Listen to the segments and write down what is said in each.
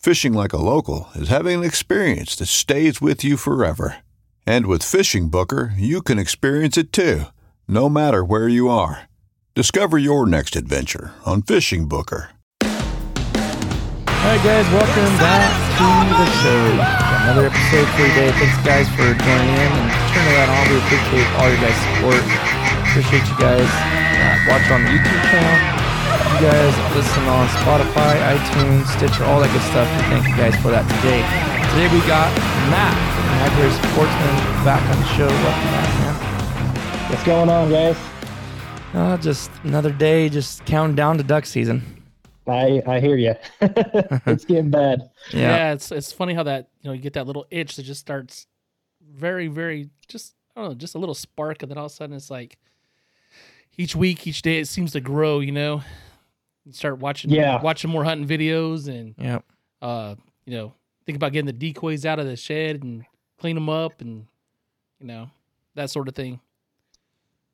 Fishing like a local is having an experience that stays with you forever. And with Fishing Booker, you can experience it too, no matter where you are. Discover your next adventure on Fishing Booker. All right, guys, welcome back to the show. Another episode for today. Thanks, guys, for joining in and turning that on. We appreciate all your guys' support. Appreciate you guys uh, watch on the YouTube channel. You guys listen on Spotify, iTunes, Stitcher, all that good stuff. We thank you guys for that today. Today we got Matt, Matt here, Sportsman, back on the show. Welcome back, man. What's going on, guys? Uh, just another day, just counting down to duck season. I I hear you. it's getting bad. Yeah. yeah. it's it's funny how that you know you get that little itch that just starts very very just I don't know just a little spark and then all of a sudden it's like each week each day it seems to grow you know you start watching Yeah. watching more hunting videos and yeah. uh you know think about getting the decoys out of the shed and clean them up and you know that sort of thing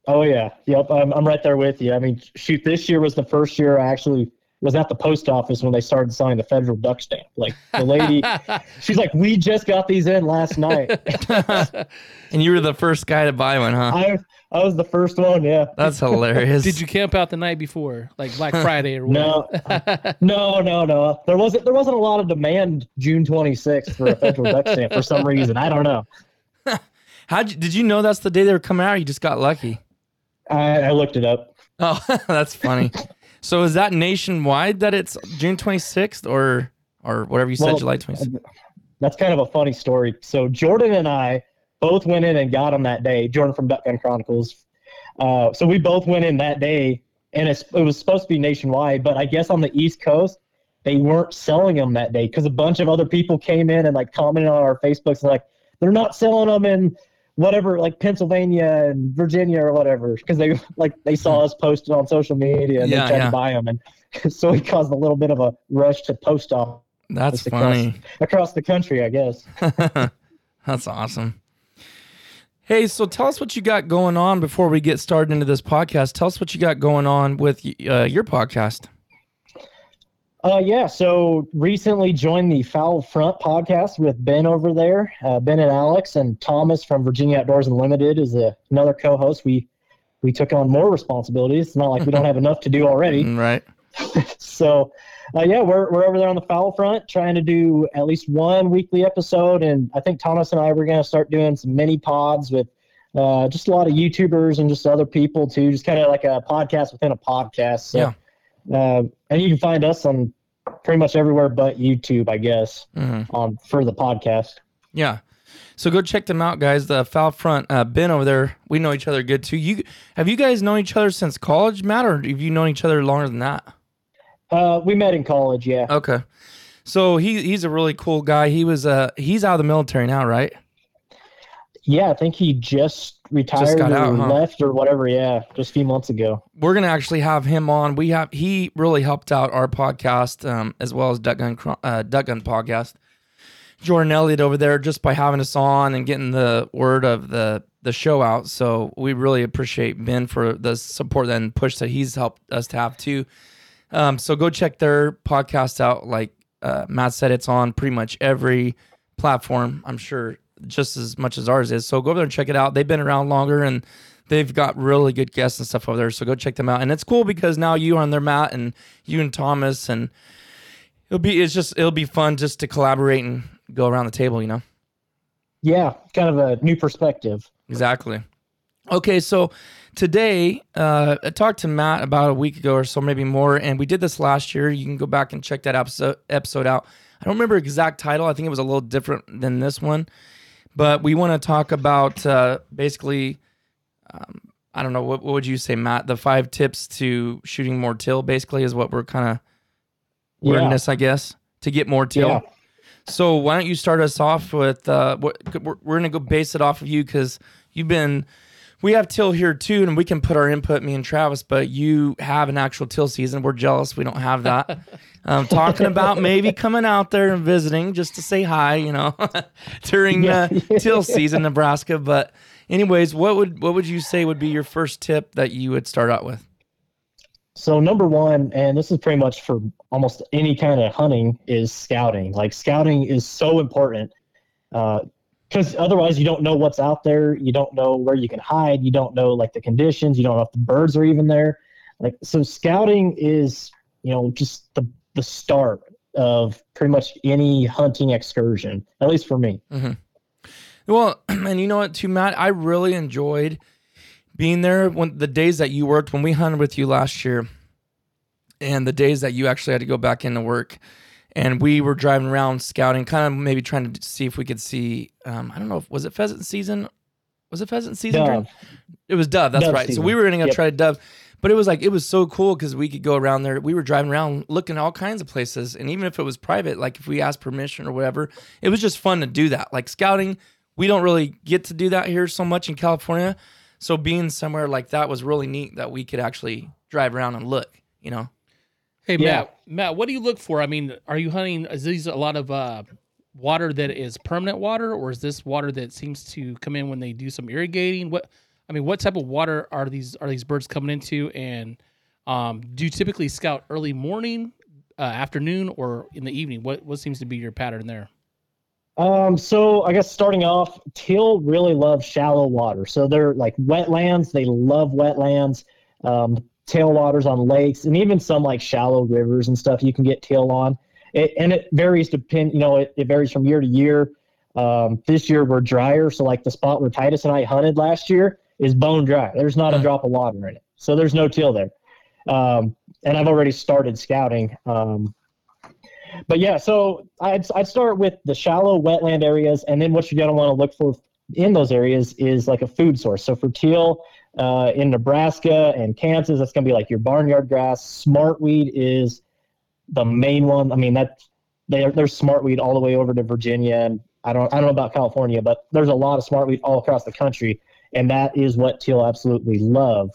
Oh yeah, yep. I'm I'm right there with you. I mean, shoot, this year was the first year I actually was at the post office when they started selling the federal duck stamp. Like the lady, she's like, "We just got these in last night." And you were the first guy to buy one, huh? I I was the first one. Yeah. That's hilarious. did you camp out the night before like Black Friday or what No, no, no, no. There wasn't there wasn't a lot of demand June 26th for a federal duck stamp for some reason. I don't know. How did you know that's the day they were coming out? Or you just got lucky. I, I looked it up. Oh, that's funny. So is that nationwide that it's June 26th or or whatever you said, Well, July 26th? That's kind of a funny story. So Jordan and I both went in and got them that day. Jordan from Duck Gun Chronicles. Uh, so we both went in that day, and it's, it was supposed to be nationwide, but I guess on the East Coast they weren't selling them that day because a bunch of other people came in and like commented on our Facebooks and like they're not selling them in whatever like Pennsylvania and Virginia or whatever because they like they saw us posted on social media and Yeah, they tried yeah. to buy them and so it caused a little bit of a rush to post off That's just across- funny. across the country, I guess. That's awesome. Hey, so tell us what you got going on before we get started into this podcast. Tell us what you got going on with uh, your podcast. Uh, yeah, so recently joined the Fowl Front podcast with Ben over there. Uh, ben and Alex and Thomas from Virginia Outdoors Unlimited is a, another co-host. We we took on more responsibilities. It's not like we don't have enough to do already. Mm, Right. So, uh, yeah, we're we're over there on the Fowl Front trying to do at least one weekly episode, and I think Thomas and I were going to start doing some mini pods with. Uh, just a lot of YouTubers and just other people too, just kind of like a podcast within a podcast. So, uh, and you can find us on pretty much everywhere but YouTube, I guess, Mhm. on for the podcast. Yeah. So go check them out, guys. The Fowl Front, uh, Ben over there. We know each other good too. You have you guys known each other since college, Matt, or have you known each other longer than that? Uh, we met in college, yeah. Okay. So he he's a really cool guy. He was uh he's out of the military now, right? Yeah, I think he just retired got or out, huh? left or whatever. Yeah, just a few months ago. We're gonna actually have him on. We have he really helped out our podcast um, as well as Duck Gun uh, Duck Gun podcast. Jordan Elliott over there just by having us on and getting the word of the the show out. So we really appreciate Ben for the support and push that he's helped us to have too. Um, so go check their podcast out. Like uh, Matt said, it's on pretty much every platform. I'm sure just as much as ours is. So go over there and check it out. They've been around longer and they've got really good guests and stuff over there. So go check them out. And it's cool because now you are on their mat and you and Thomas and it'll be it's just it'll be fun just to collaborate and go around the table, you know. Yeah, kind of a new perspective. Exactly. Okay, so today uh, I talked to Matt about a week ago or so, maybe more, and we did this last year. You can go back and check that episode episode out. I don't remember exact title. I think it was a little different than this one, but we want to talk about uh, basically. Um, I don't know what, what would you say, Matt? The five tips to shooting more teal, basically, is what we're kind of we're in Yeah. this, I guess, to get more teal. Yeah. So why don't you start us off with uh, what we're, we're gonna go base it off of you because you've been we have teal here too, and we can put our input, me and Travis, but you have an actual teal season. We're jealous we don't have that. um, talking about maybe coming out there and visiting just to say hi, you know, during uh, teal season, Nebraska. But anyways, what would what would you say would be your first tip that you would start out with? So number one, and this is pretty much for almost any kind of hunting, is scouting. Like scouting is so important because otherwise you don't know what's out there. You don't know where you can hide. You don't know like the conditions. You don't know if the birds are even there. Like so, scouting is you know just the the start of pretty much any hunting excursion. At least for me. Mm-hmm. Well, and you know what, too, Matt, I really enjoyed being there when the days that you worked when we hunted with you last year, and the days that you actually had to go back into work, and we were driving around scouting, kind of maybe trying to see if we could see. Um, I don't know, if, was it pheasant season? Was it pheasant season? Dove. It was dove. That's Dove right. So we were gonna Yep. try to dove, but it was like it was so cool because we could go around there. We were driving around looking at all kinds of places, and even if it was private, like if we asked permission or whatever, it was just fun to do that. Like scouting, we don't really get to do that here so much in California. So being somewhere like that was really neat that we could actually drive around and look. You know. Hey Yeah. Matt, Matt, what do you look for? I mean, are you hunting? Is these a lot of uh, water that is permanent water, or is this water that seems to come in when they do some irrigating? What I mean, what type of water are these are these birds coming into? And um, do you typically scout early morning, uh, afternoon, or in the evening? What what seems to be your pattern there? Um, so I guess starting off, teal really love shallow water. So they're like wetlands. They love wetlands. Um, tailwaters on lakes, and even some like shallow rivers and stuff. You can get teal on. It, and it varies depend. You know, it, it varies from year to year. Um, this year we're drier, so like the spot where Titus and I hunted last year is bone dry. There's not a drop of water in it, so there's no teal there. Um, and I've already started scouting. Um, but yeah, so I'd, I'd start with the shallow wetland areas, and then what you're going to want to look for in those areas is like a food source. So for teal uh, in Nebraska and Kansas, that's going to be like your barnyard grass. Smartweed is the main one. I mean, that there, there's smartweed all the way over to Virginia, and I don't I don't know about California, but there's a lot of smartweed all across the country, and that is what teal absolutely love.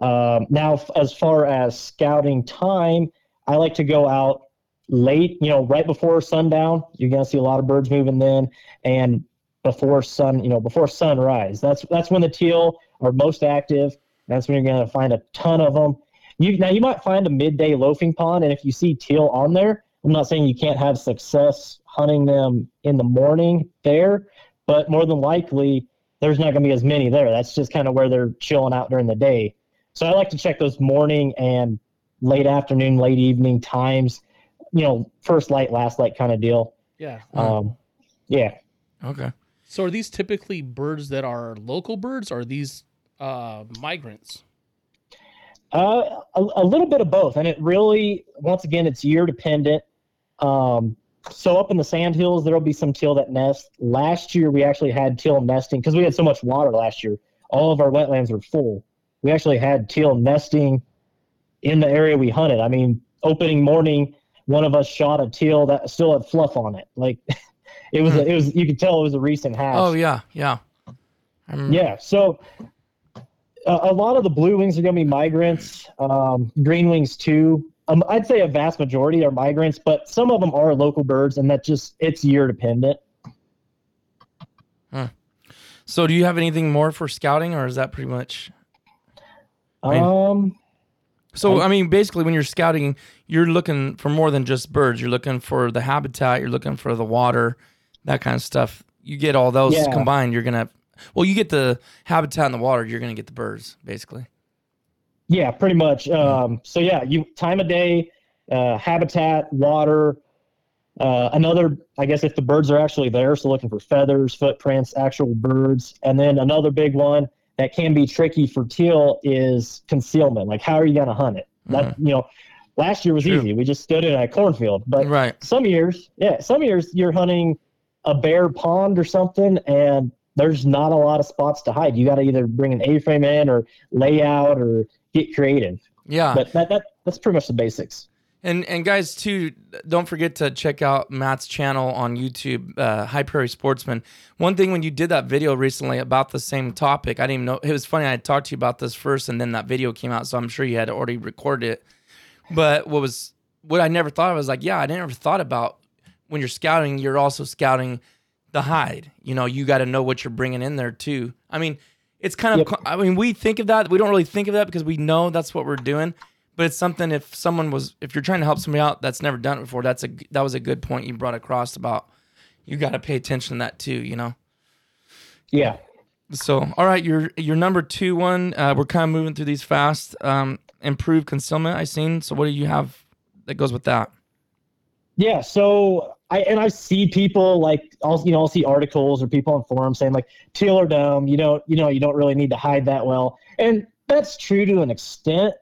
Um, now, as far as scouting time, I like to go out late, you know, right before sundown. You're gonna see a lot of birds moving then, and before sun, you know, before sunrise. That's that's when the teal are most active. That's when you're gonna find a ton of them. You now you might find a midday loafing pond, and if you see teal on there, I'm not saying you can't have success hunting them in the morning there, but more than likely there's not gonna be as many there. That's just kind of where they're chilling out during the day. So I like to check those morning and late afternoon, late evening times. You know, first light, last light kind of deal. Yeah. Um, yeah. Okay. So are these typically birds that are local birds, or are these uh, migrants? Uh, a, a little bit of both, and it really, once again, it's year dependent. Um, so up in the sand hills, there'll be some teal that nest. Last year, we actually had teal nesting because we had so much water last year. All of our wetlands were full. We actually had teal nesting in the area we hunted. I mean, opening morning, one of us shot a teal that still had fluff on it. Like it was, a, it was. You could tell it was a recent hatch. Oh yeah, yeah. I'm, Yeah. So a, a lot of the blue wings are going to be migrants. Um, green wings too. Um, I'd say a vast majority are migrants, but some of them are local birds, and that just it's year dependent. So, do you have anything more for scouting, or is that pretty much? mean- Um, So, I mean, basically, when you're scouting, you're looking for more than just birds. You're looking for the habitat. You're looking for the water, that kind of stuff. You get all those Yeah. combined. You're gonna, well, you get the habitat and the water. You're gonna get the birds, basically. Yeah, pretty much. Um, so yeah, you time of day, uh, habitat, water. Uh, another, I guess, if the birds are actually there, so looking for feathers, footprints, actual birds, and then another big one that can be tricky for teal is concealment. Like, how are you going to hunt it? That you know, last year was True. easy. We just stood in a cornfield, but Right. some years, yeah, some years you're hunting a bare pond or something, and there's not a lot of spots to hide. You got to either bring an A-frame in or lay out or get creative. Yeah. But that, that that's pretty much the basics. And and guys too, don't forget to check out Matt's channel on YouTube, uh, High Prairie Sportsman. One thing when you did that video recently about the same topic, I didn't even know it was funny. I had talked to you about this first, and then that video came out, so I'm sure you had already recorded it. But what was what I never thought of was like, yeah, I never thought about when you're scouting, you're also scouting the hide. You know, you got to know what you're bringing in there too. I mean, it's kind of. Yep. I mean, we think of that. We don't really think of that because we know that's what we're doing. But it's something if someone was if you're trying to help somebody out that's never done it before, that's a that was a good point you brought across about you got to pay attention to that too. You know. Yeah. So, all right, your your number two one. Uh, we're kind of moving through these fast. Um, improved concealment. I seen. So, what do you have that goes with that? Yeah. So I and I see people like I'll you know I'll see articles or people on forums saying like teal or dome. You don't you know you don't really need to hide that well, and that's true to an extent.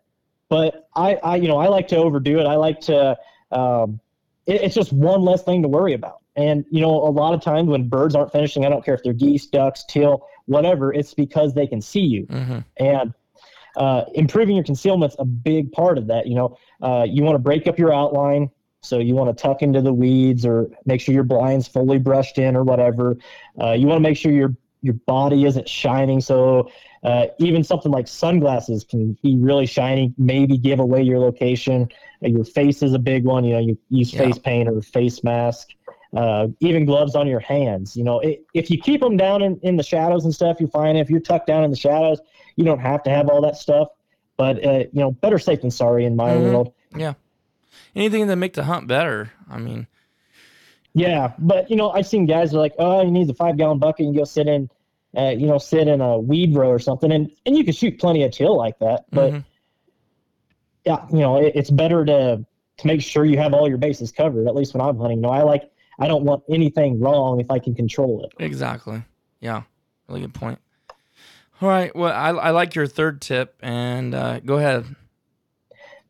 But I I you know I like to overdo it. I like to. Um, it, it's just one less thing to worry about. And you know a lot of times when birds aren't finishing, I don't care if they're geese, ducks, teal, whatever. It's because they can see you. Mm-hmm. and uh, improving your concealment's a big part of that. You know, uh, you want to break up your outline, so you want to tuck into the weeds or make sure your blinds fully brushed in or whatever. Uh, you want to make sure your your body isn't shining, so uh, even something like sunglasses can be really shiny, maybe give away your location. Uh, your face is a big one. You know, you use Yeah. face paint or face mask. Uh, even gloves on your hands. You know, it, if you keep them down in, in the shadows and stuff, you're fine. If you're tucked down in the shadows, you don't have to have all that stuff. But uh, you know, better safe than sorry in my Mhm. world. Yeah. Anything that make the hunt better. I mean, Yeah, but you know, I've seen guys are like, oh, you need a five gallon bucket and go sit in, uh, you know, sit in a weed row or something, and and you can shoot plenty of chill like that. But mhm. yeah, you know, it, it's better to to make sure you have all your bases covered. At least when I'm hunting, no, I like I don't want anything wrong if I can control it. exactly. Yeah. Really good point. All right. Well, I, I like your third tip, and uh, go ahead.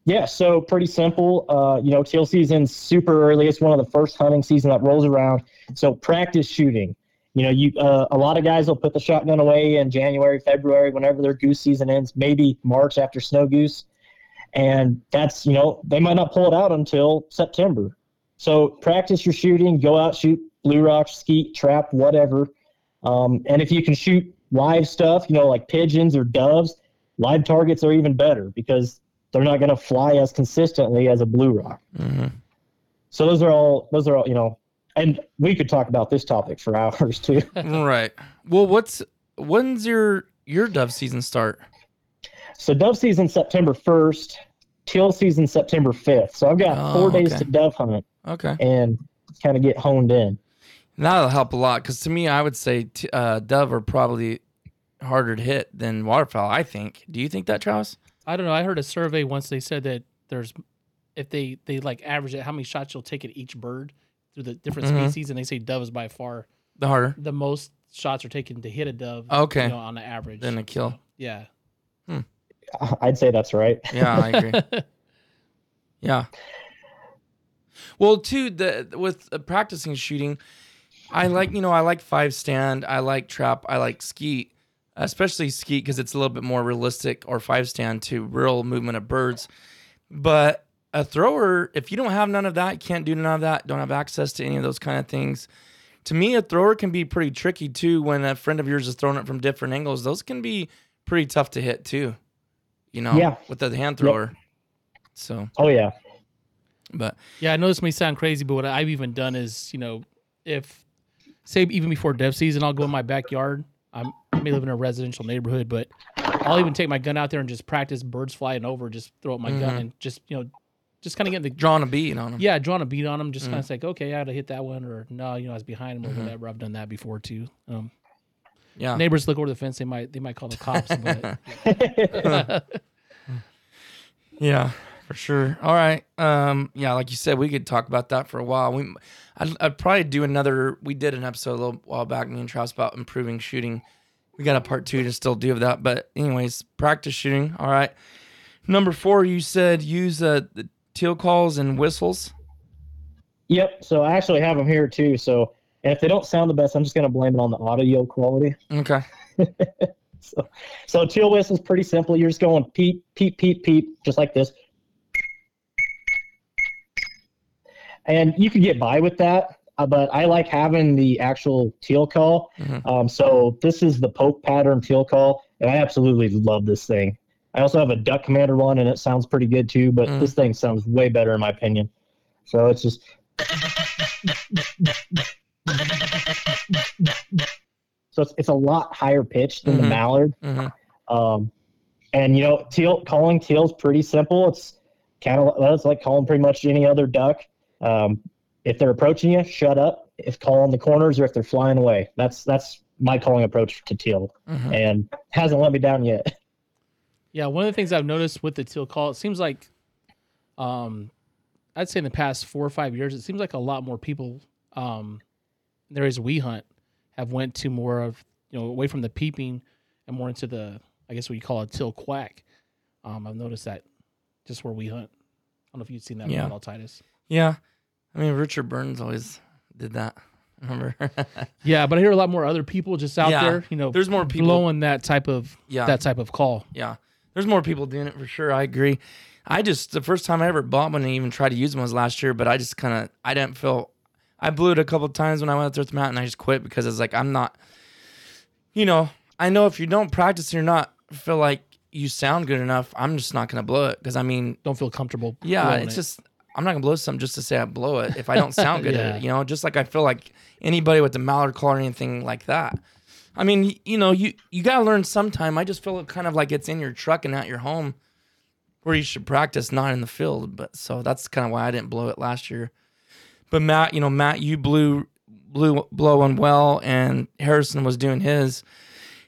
Yeah, so pretty simple. Uh, you know, teal season's super early. It's one of the first hunting season that rolls around. So practice shooting. You know, you uh, a lot of guys will put the shotgun away in January, February, whenever their goose season ends, maybe March after snow goose, and that's you know they might not pull it out until September. So practice your shooting. Go out, shoot blue rock, skeet, trap, whatever. Um, and if you can shoot live stuff, you know, like pigeons or doves, live targets are even better because they're not going to fly as consistently as a blue rock. hmm So those are all those are all you know, and we could talk about this topic for hours too. right. Well, what's when's your your dove season start? so dove season September first, teal season September fifth. So I've got Oh, four days okay. to dove hunt Okay. and kind of get honed in. That'll help a lot because to me, I would say t- uh, dove are probably harder to hit than waterfowl. I think. Do you think that, Travis? I don't know. I heard a survey once. They said that there's, if they they like average it, how many shots you'll take at each bird through the different Mhm. species, and they say dove is by far The harder the most shots are taken to hit a dove. Okay. you know, on the average. than a kill. So, yeah. I'd say that's right. Yeah, I agree. yeah. Well, too, the with uh, practicing shooting, I like you know I like five stand, I like trap, I like skeet, especially skeet because it's a little bit more realistic, or five stand to real movement of birds. But a thrower, if you don't have none of that, can't do none of that, don't have access to any of those kind of things. To me, a thrower can be pretty tricky too. When a friend of yours is throwing it from different angles, those can be pretty tough to hit too. You know, Yeah. with the hand thrower. So, Oh yeah, but Yeah, I know this may sound crazy, but what I've even done is, you know, if say even before dev season, I'll go in my backyard I'm, I may live in a residential neighborhood, but I'll even take my gun out there and just practice birds flying over, just throw up my gun Mhm. and just you know, just kind of get the Drawing a bead on them. yeah, drawing a beat on them, just Mm. kind of like okay, I had to hit that one, or no, you know, I was behind him or Mhm. whatever. I've done that before too. Um, Yeah. neighbors look over the fence, they might they might call the cops, but Yeah, for sure. All right. Um, yeah, like you said, we could talk about that for a while. We, I'd, I'd probably do another. We did an episode a little while back, me and Travis, about improving shooting. We got a part two to still do of that, but anyways, practice shooting. All right. Number four, you said use uh, the teal calls and whistles. Yep. So I actually have them here too. So if they don't sound the best, I'm just gonna blame it on the audio quality. Okay. So, so teal whistle is pretty simple. You're just going peep, peep, peep, peep, just like this. And you can get by with that, uh, but I like having the actual teal call. Mhm. Um, so this is the poke pattern teal call, and I absolutely love this thing. I also have a duck commander one, and it sounds pretty good too. But Mm. this thing sounds way better in my opinion. So it's just so it's, it's a lot higher pitched than Mhm. the mallard. hmm Um, and you know, teal calling teal's pretty simple. It's kind of it's like calling pretty much any other duck. Um, if they're approaching you, shut up. If calling the corners or if they're flying away, that's that's my calling approach to teal, hmm and hasn't let me down yet. Yeah, one of the things I've noticed with the teal call, it seems like, um, I'd say in the past four or five years, it seems like a lot more people, um, there is we hunt, have went to more of you know away from the peeping and more into the I guess what you call a teal quack. Um, I've noticed that just where we hunt. I don't know if you've seen that Yeah. at Titus. Yeah. I mean, Richard Burns always did that. Remember? Yeah, but I hear a lot more other people just out Yeah, there, you know, there's more people- blowing that type of yeah. that type of call. Yeah. There's more people doing it for sure. I agree. I just the first time I ever bought one and even tried to use them was last year, but I just kind of I didn't feel I blew it a couple of times when I went out there with the mountain. And I just quit because it's like I'm not you know, I know if you don't practice you're not feel like you sound good enough, I'm just not gonna blow it. Because I mean, Don't feel comfortable. yeah, it's it. just I'm not gonna blow something just to say I blow it if I don't sound good at it. You know, just like I feel like anybody with the mallard call or anything like that. I mean, you know, you you gotta learn sometime. I just feel it kind of like it's in your truck and at your home, where you should practice, not in the field. But so that's kind of why I didn't blow it last year. But Matt, you know, Matt, you blew blew blowing well, and Harrison was doing his.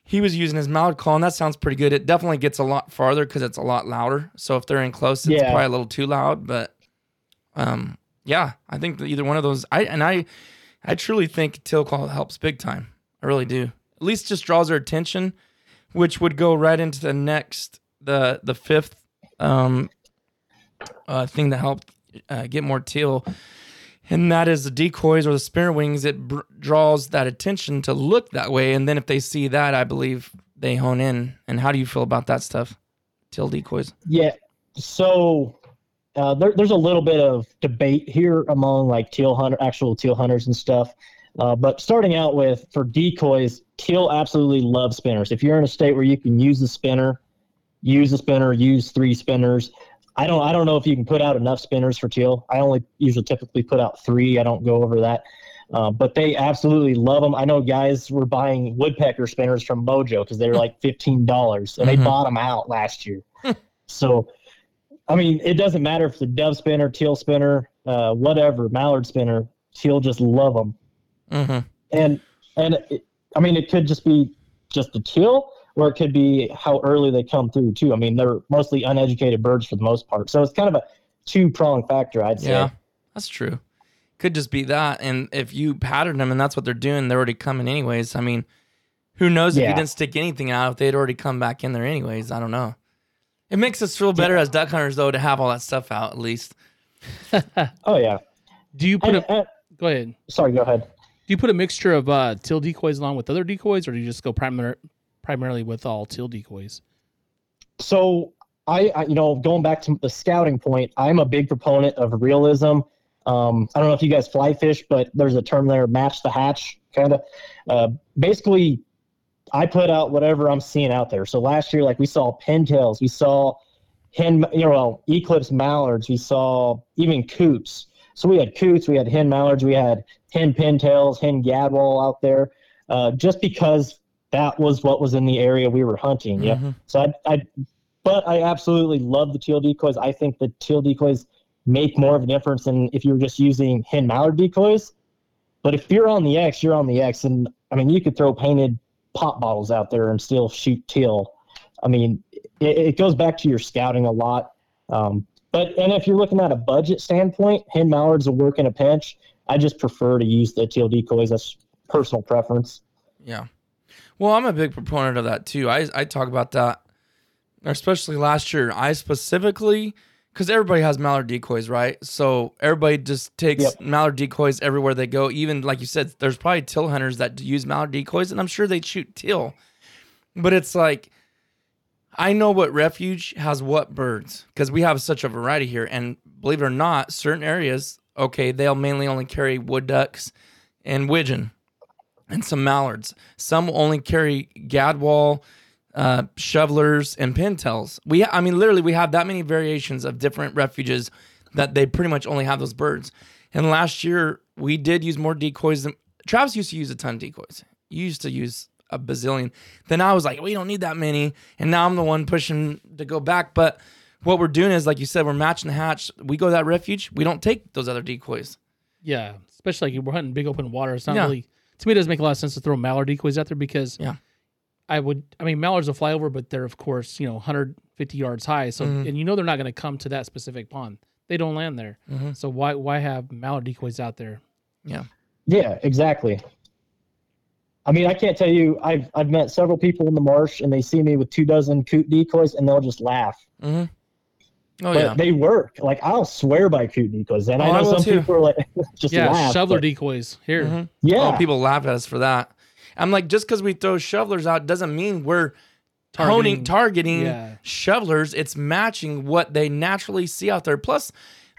He was using his mallard call, and that sounds pretty good. It definitely gets a lot farther because it's a lot louder. So if they're in close, it's Yeah. probably a little too loud. But um, yeah, I think either one of those. I and I, I truly think Teal Call helps big time. I really do. At least just draws their attention, which would go right into the next, the the fifth um, uh, thing that helped uh, get more teal, and that is the decoys or the spinner wings. It br- draws that attention to look that way, and then if they see that, I believe they hone in. And how do you feel about that stuff? Teal decoys. Yeah. So uh, there, there's a little bit of debate here among like teal hunter, actual teal hunters and stuff. Uh, but starting out with for decoys, teal absolutely love spinners. If you're in a state where you can use the spinner, use the spinner, use three spinners. I don't I don't know if you can put out enough spinners for teal. I only usually typically put out three. I don't go over that. Uh, but they absolutely love them. I know guys were buying woodpecker spinners from Mojo because they were like fifteen dollars, and Mhm. they bought them out last year. so, I mean, it doesn't matter if it's a dove spinner, teal spinner, uh, whatever, mallard spinner. Teal just love them, Mm-hmm. and and it, I mean, it could just be just the teal, or it could be how early they come through too. I mean, they're mostly uneducated birds for the most part, so it's kind of a two prong factor, I'd say. Yeah, that's true. Could just be that, and if you pattern them and that's what they're doing, they're already coming anyways. I mean, who knows if you didn't stick anything out if they'd already come back in there anyways? I don't know. It makes us feel better as duck hunters though to have all that stuff out at least. Oh yeah. Do you put And- a and- go ahead? sorry, go ahead. Do you put a mixture of uh, teal decoys along with other decoys, or do you just go primar- primarily with all teal decoys? so I, I, you know, going back to the scouting point, I'm a big proponent of realism. Um, I don't know if you guys fly fish, but there's a term there, match the hatch, kind of. Uh, basically, I put out whatever I'm seeing out there. So last year, like we saw pintails, we saw hen, you know, well, eclipse mallards, we saw even coots. So we had coots, we had hen mallards, we had hen pintails, hen gadwall out there, uh, just because that was what was in the area we were hunting. Yeah. Mhm. So I, I, but I absolutely love the teal decoys. I think the teal decoys make more of a difference than if you were just using hen mallard decoys. But if you're on the X, you're on the X, and I mean, you could throw painted pop bottles out there and still shoot teal. I mean, it, it goes back to your scouting a lot. Um, but and if you're looking at a budget standpoint, hen mallards will work in a pinch. I just prefer to use the teal decoys. That's personal preference. Yeah. Well, I'm a big proponent of that too. I I talk about that, especially last year. I specifically because everybody has mallard decoys, right? So everybody just takes Yep. mallard decoys everywhere they go. Even like you said, there's probably teal hunters that use mallard decoys, and I'm sure they shoot teal. But it's like I know what refuge has what birds because we have such a variety here. And believe it or not, certain areas, okay, they'll mainly only carry wood ducks and widgeon and some mallards. Some only carry gadwall, uh, shovelers, and pintails. We, I mean, literally, we have that many variations of different refuges that they pretty much only have those birds. And last year, we did use more decoys than Travis used to use a ton of decoys. You used to use a bazillion. Then I was like, we don't need that many. And now I'm the one pushing to go back. But what we're doing is, like you said, we're matching the hatch. We go to that refuge. We don't take those other decoys. Yeah, especially like we're hunting big open water. It's not Yeah. really to me. It doesn't make a lot of sense to throw mallard decoys out there because Yeah. I would. I mean, mallards will fly over, but they're of course you know 150 yards high. So Mhm. and you know they're not going to come to that specific pond. They don't land there. Mhm. So why why have mallard decoys out there? Yeah. Yeah, exactly. I mean, I can't tell you. I've I've met several people in the marsh, and they see me with two dozen coot decoys, and they'll just laugh. Mm-hmm. Oh but yeah. they work. Like I'll swear by coot decoys, and Oh, I I know will some too. people are like just yeah, laugh. shoveler but- decoys here. Mhm. yeah, Oh, people laugh at us for that. I'm like, just because we throw shovelers out doesn't mean we're Targeting- honing, targeting Yeah. shovelers. It's matching what they naturally see out there. Plus,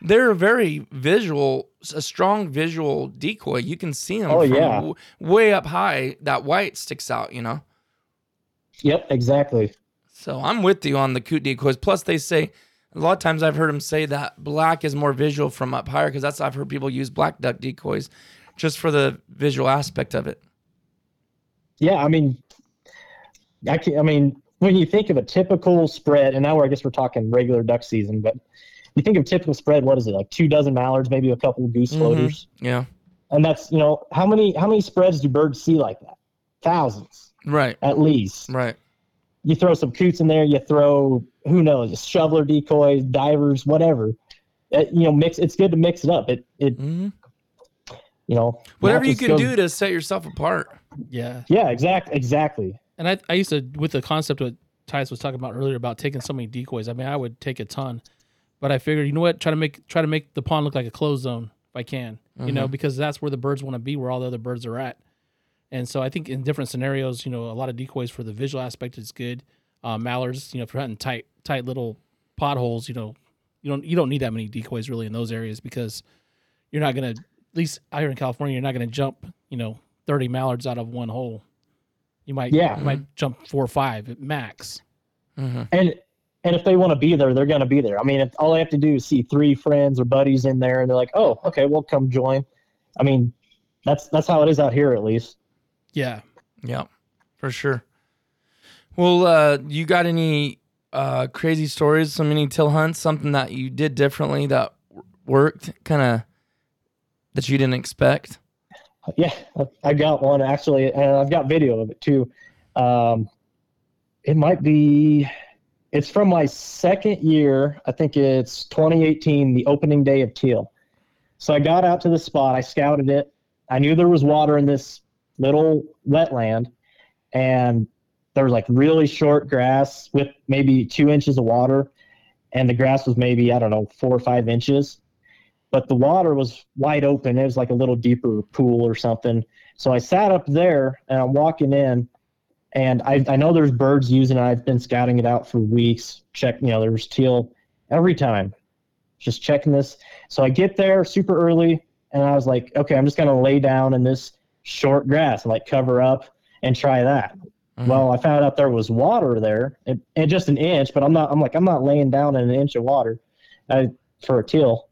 they're a very visual, a strong visual decoy. You can see them Oh, from yeah. w- way up high. That white sticks out, you know. Yep, exactly. So I'm with you on the coot decoys. Plus, they say a lot of times I've heard them say that black is more visual from up higher because that's I've heard people use black duck decoys just for the visual aspect of it. Yeah, I mean, I can, I mean, when you think of a typical spread, and now we're, I guess we're talking regular duck season, but you think of typical spread, what is it like two dozen mallards, maybe a couple goose Mhm. floaters, Yeah. and that's you know how many how many spreads do birds see like that? Thousands Right. at least. Right. You throw some coots in there, you throw who knows, shoveler decoys, divers, whatever. It, you know, mix. It's good to mix it up. It it hmm you know Whatever you can go- do to set yourself apart. Yeah, Yeah, exact exactly. and I I used to with the concept what Tice was talking about earlier about taking so many decoys. I mean, I would take a ton, but I figured you know what, try to make try to make the pond look like a closed zone if I can. You know, because that's where the birds want to be, where all the other birds are at. And so I think in different scenarios, you know, a lot of decoys for the visual aspect is good. Uh, mallards, you know, if you're hunting tight, tight little potholes, you know, you don't you don't need that many decoys really in those areas because you're not gonna, at least out here in California, you're not gonna jump, you know, 30 mallards out of one hole. You might, Yeah. you might jump four or five at max. hmm and and if they want to be there, they're going to be there. I mean, if all they have to do is see three friends or buddies in there, and they're like, "Oh, okay, we'll come join." I mean, that's that's how it is out here, at least. Yeah. Yeah, for sure. Well, uh, you got any uh, crazy stories? Some any teal hunts? Something that you did differently that worked, kind of that you didn't expect? Yeah, I- got one actually, and I've got video of it too. Um, it might be. It's from my second year. I think it's 2018, the opening day of teal. So I got out to the spot. I scouted it. I knew there was water in this little wetland, and there was like really short grass with maybe two inches of water, and the grass was maybe I don't know four or five inches but the water was wide open. It was like a little deeper pool or something. So I sat up there and I'm walking in, and I, I know there's birds using it. I've been scouting it out for weeks. Check, you know, there's teal every time. Just checking this. So I get there super early, and I was like, okay, I'm just gonna lay down in this short grass and like cover up and try that. Mhm. Well, I found out there was water there, and, and just an inch. But I'm not. I'm like, I'm not laying down in an inch of water, I, for a teal.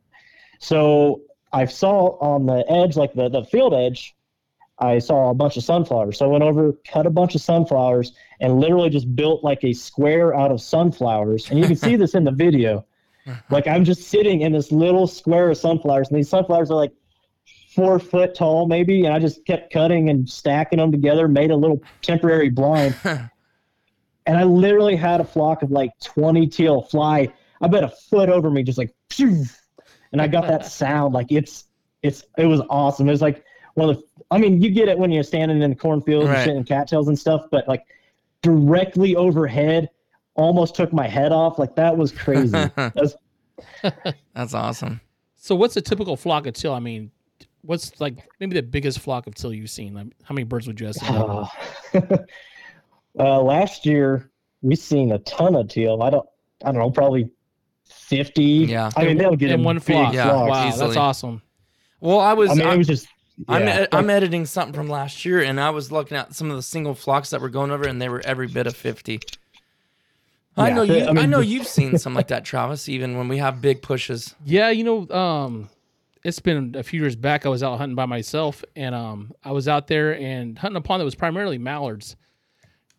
So I saw on the edge, like the, the field edge, I saw a bunch of sunflowers. So I went over, cut a bunch of sunflowers, and literally just built like a square out of sunflowers. And you can see this in the video. Like I'm just sitting in this little square of sunflowers, and these sunflowers are like four foot tall, maybe. And I just kept cutting and stacking them together, made a little temporary blind. and I literally had a flock of like 20 teal fly. I bet a foot over me, just like, phew, and I got that sound. Like it's, it's, it was awesome. It was like one of the, I mean, you get it when you're standing in the cornfields Right. and shit and cattails and stuff, but like directly overhead, almost took my head off. Like that was crazy. That was- That's awesome. So what's a typical flock of teal? I mean, what's like maybe the biggest flock of teal you've seen? Like, how many birds would you estimate? uh, uh, last year we've seen a ton of teal. I don't, I don't know, probably 50. Yeah. I mean, they'll get in in one big flock. Yeah, flocks. wow, easily. that's awesome. Well, I was. I mean, I'm, it was just. I'm, ed- I'm editing something from last year, and I was looking at some of the single flocks that were going over, and they were every bit of fifty. I Yeah, know you. I, mean, I know you've seen some like that, Travis. Even when we have big pushes. Yeah, you know, um, it's been a few years back. I was out hunting by myself, and um, I was out there and hunting a pond that was primarily mallards.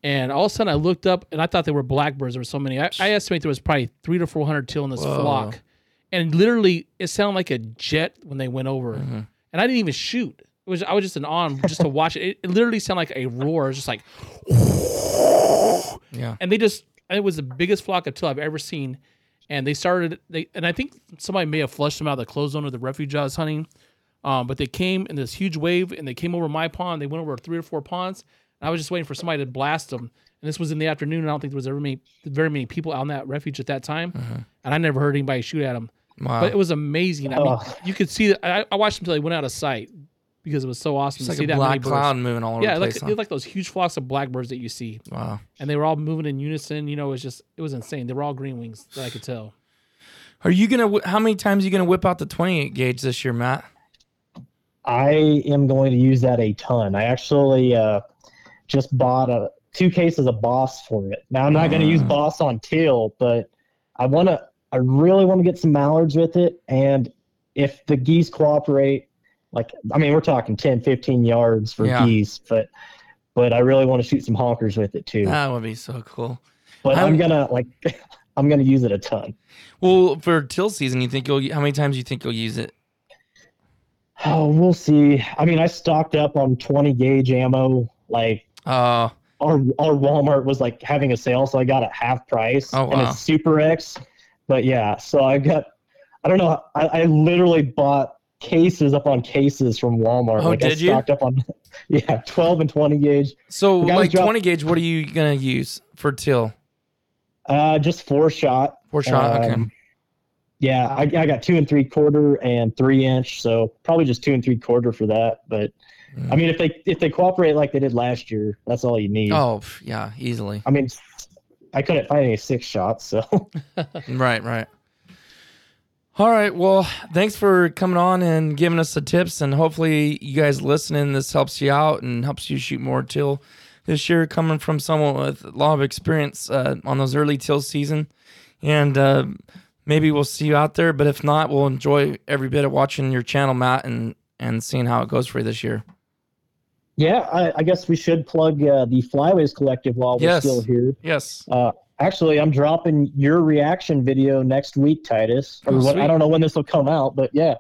And all of a sudden, I looked up and I thought they were blackbirds. There were so many. I, I estimate there was probably three to four hundred teal in this Whoa. flock, and literally, it sounded like a jet when they went over. And I didn't even shoot. It was I was just an awe just to watch it. It, it literally sounded like a roar. It was just like, Yeah. and they just it was the biggest flock of teal I've ever seen. And they started they and I think somebody may have flushed them out of the closed zone of the refuge I was hunting. Um, but they came in this huge wave and they came over my pond. They went over three or four ponds. And I was just waiting for somebody to blast them. And this was in the afternoon. And I don't think there was ever many, very many people out in that refuge at that time. And I never heard anybody shoot at them. Wow. But it was amazing. I mean, you could see that. I, I watched them until they went out of sight because it was so awesome it's to like see a that many black birds. cloud moving all over Yeah, the like place. it was like those huge flocks of blackbirds that you see, wow. and they were all moving in unison. You know, it was just it was insane. They were all green wings that I could tell. Are you gonna? How many times are you gonna whip out the 28 gauge this year, Matt? I am going to use that a ton. I actually uh, just bought a two cases of Boss for it. Now I'm not going to use Mm. Boss on teal, but I want to. I really want to get some mallards with it, and if the geese cooperate, like I mean, we're talking 10, 15 yards for Yeah. geese, but but I really want to shoot some honkers with it too. That would be so cool. but I'm- I'm gonna like. I'm gonna use it a ton. Well, for teal season, you think you'll? How many times you think you'll use it? Oh, we'll see. I mean, I stocked up on 20 gauge ammo like Uh, our our Walmart was like having a sale, so I got it half price. Oh, wow. And it's Super X. But yeah, so I got I don't know, I, I literally bought cases up on cases from Walmart. Oh, like I did you? stocked up on yeah, twelve and twenty gauge. so like drop- 20 gauge. What are you gonna use for teal? Uh just four shot. Four shot. okay. Um, Yeah, I, I got two and three quarter and three inch, so probably just two and three quarter for that. But Mm. I mean, if they if they cooperate like they did last year, that's all you need. Oh, yeah, easily. I mean, I couldn't find any six shots, so Right, right. All right. Well, thanks for coming on and giving us the tips, and hopefully you guys listening, this helps you out and helps you shoot more teal this year. Coming from someone with a lot of experience uh, on those early teal season, and uh, maybe we'll see you out there. But if not, we'll enjoy every bit of watching your channel, Matt, and and seeing how it goes for you this year. Yeah, I, I guess we should plug uh, the Flyways Collective while we're Yes. still here. Yes. Uh, actually, I'm dropping your reaction video next week, Titus. Or Oh. I don't know when this will come out, but yeah.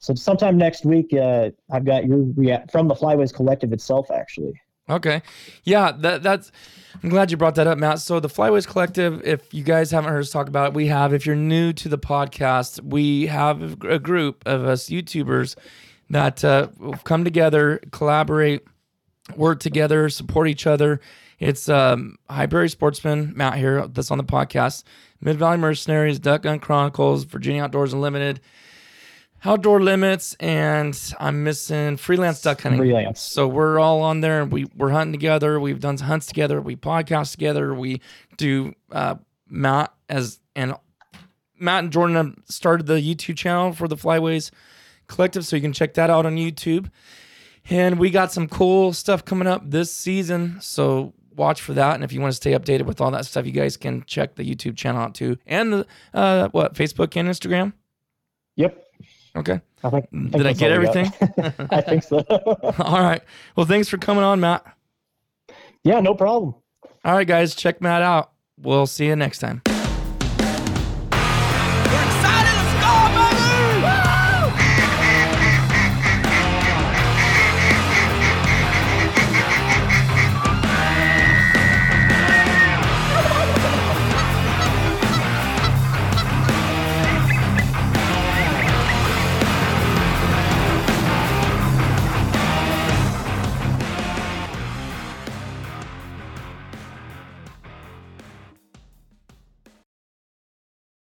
So sometime next week, uh, I've got your react from the Flyways Collective itself, actually. Okay. Yeah, that that's I'm glad you brought that up, Matt. So the Flyways Collective, if you guys haven't heard us talk about it, we have. If you're new to the podcast, we have a group of us YouTubers that uh, come together, collaborate, work together, support each other. It's um, High Prairie Sportsman, Matt here, that's on the podcast, Mid Valley Mercenaries, Duck Gun Chronicles, Virginia Outdoors Unlimited, Outdoor Limits, and I'm missing Freelance Duck Hunting. Freelance. So we're all on there and we, we're hunting together. We've done hunts together. We podcast together. We do uh, Matt as and Matt and Jordan started the YouTube channel for the Flyways Collective, so you can check that out on YouTube. And we got some cool stuff coming up this season, so watch for that. And if you want to stay updated with all that stuff, you guys can check the YouTube channel out too, and the uh, what Facebook and Instagram. Yep. Okay. I think. think Did I get all we got. everything? I think so. All right. Well, thanks for coming on, Matt. yeah, no problem. All right, guys, check Matt out. We'll see you next time.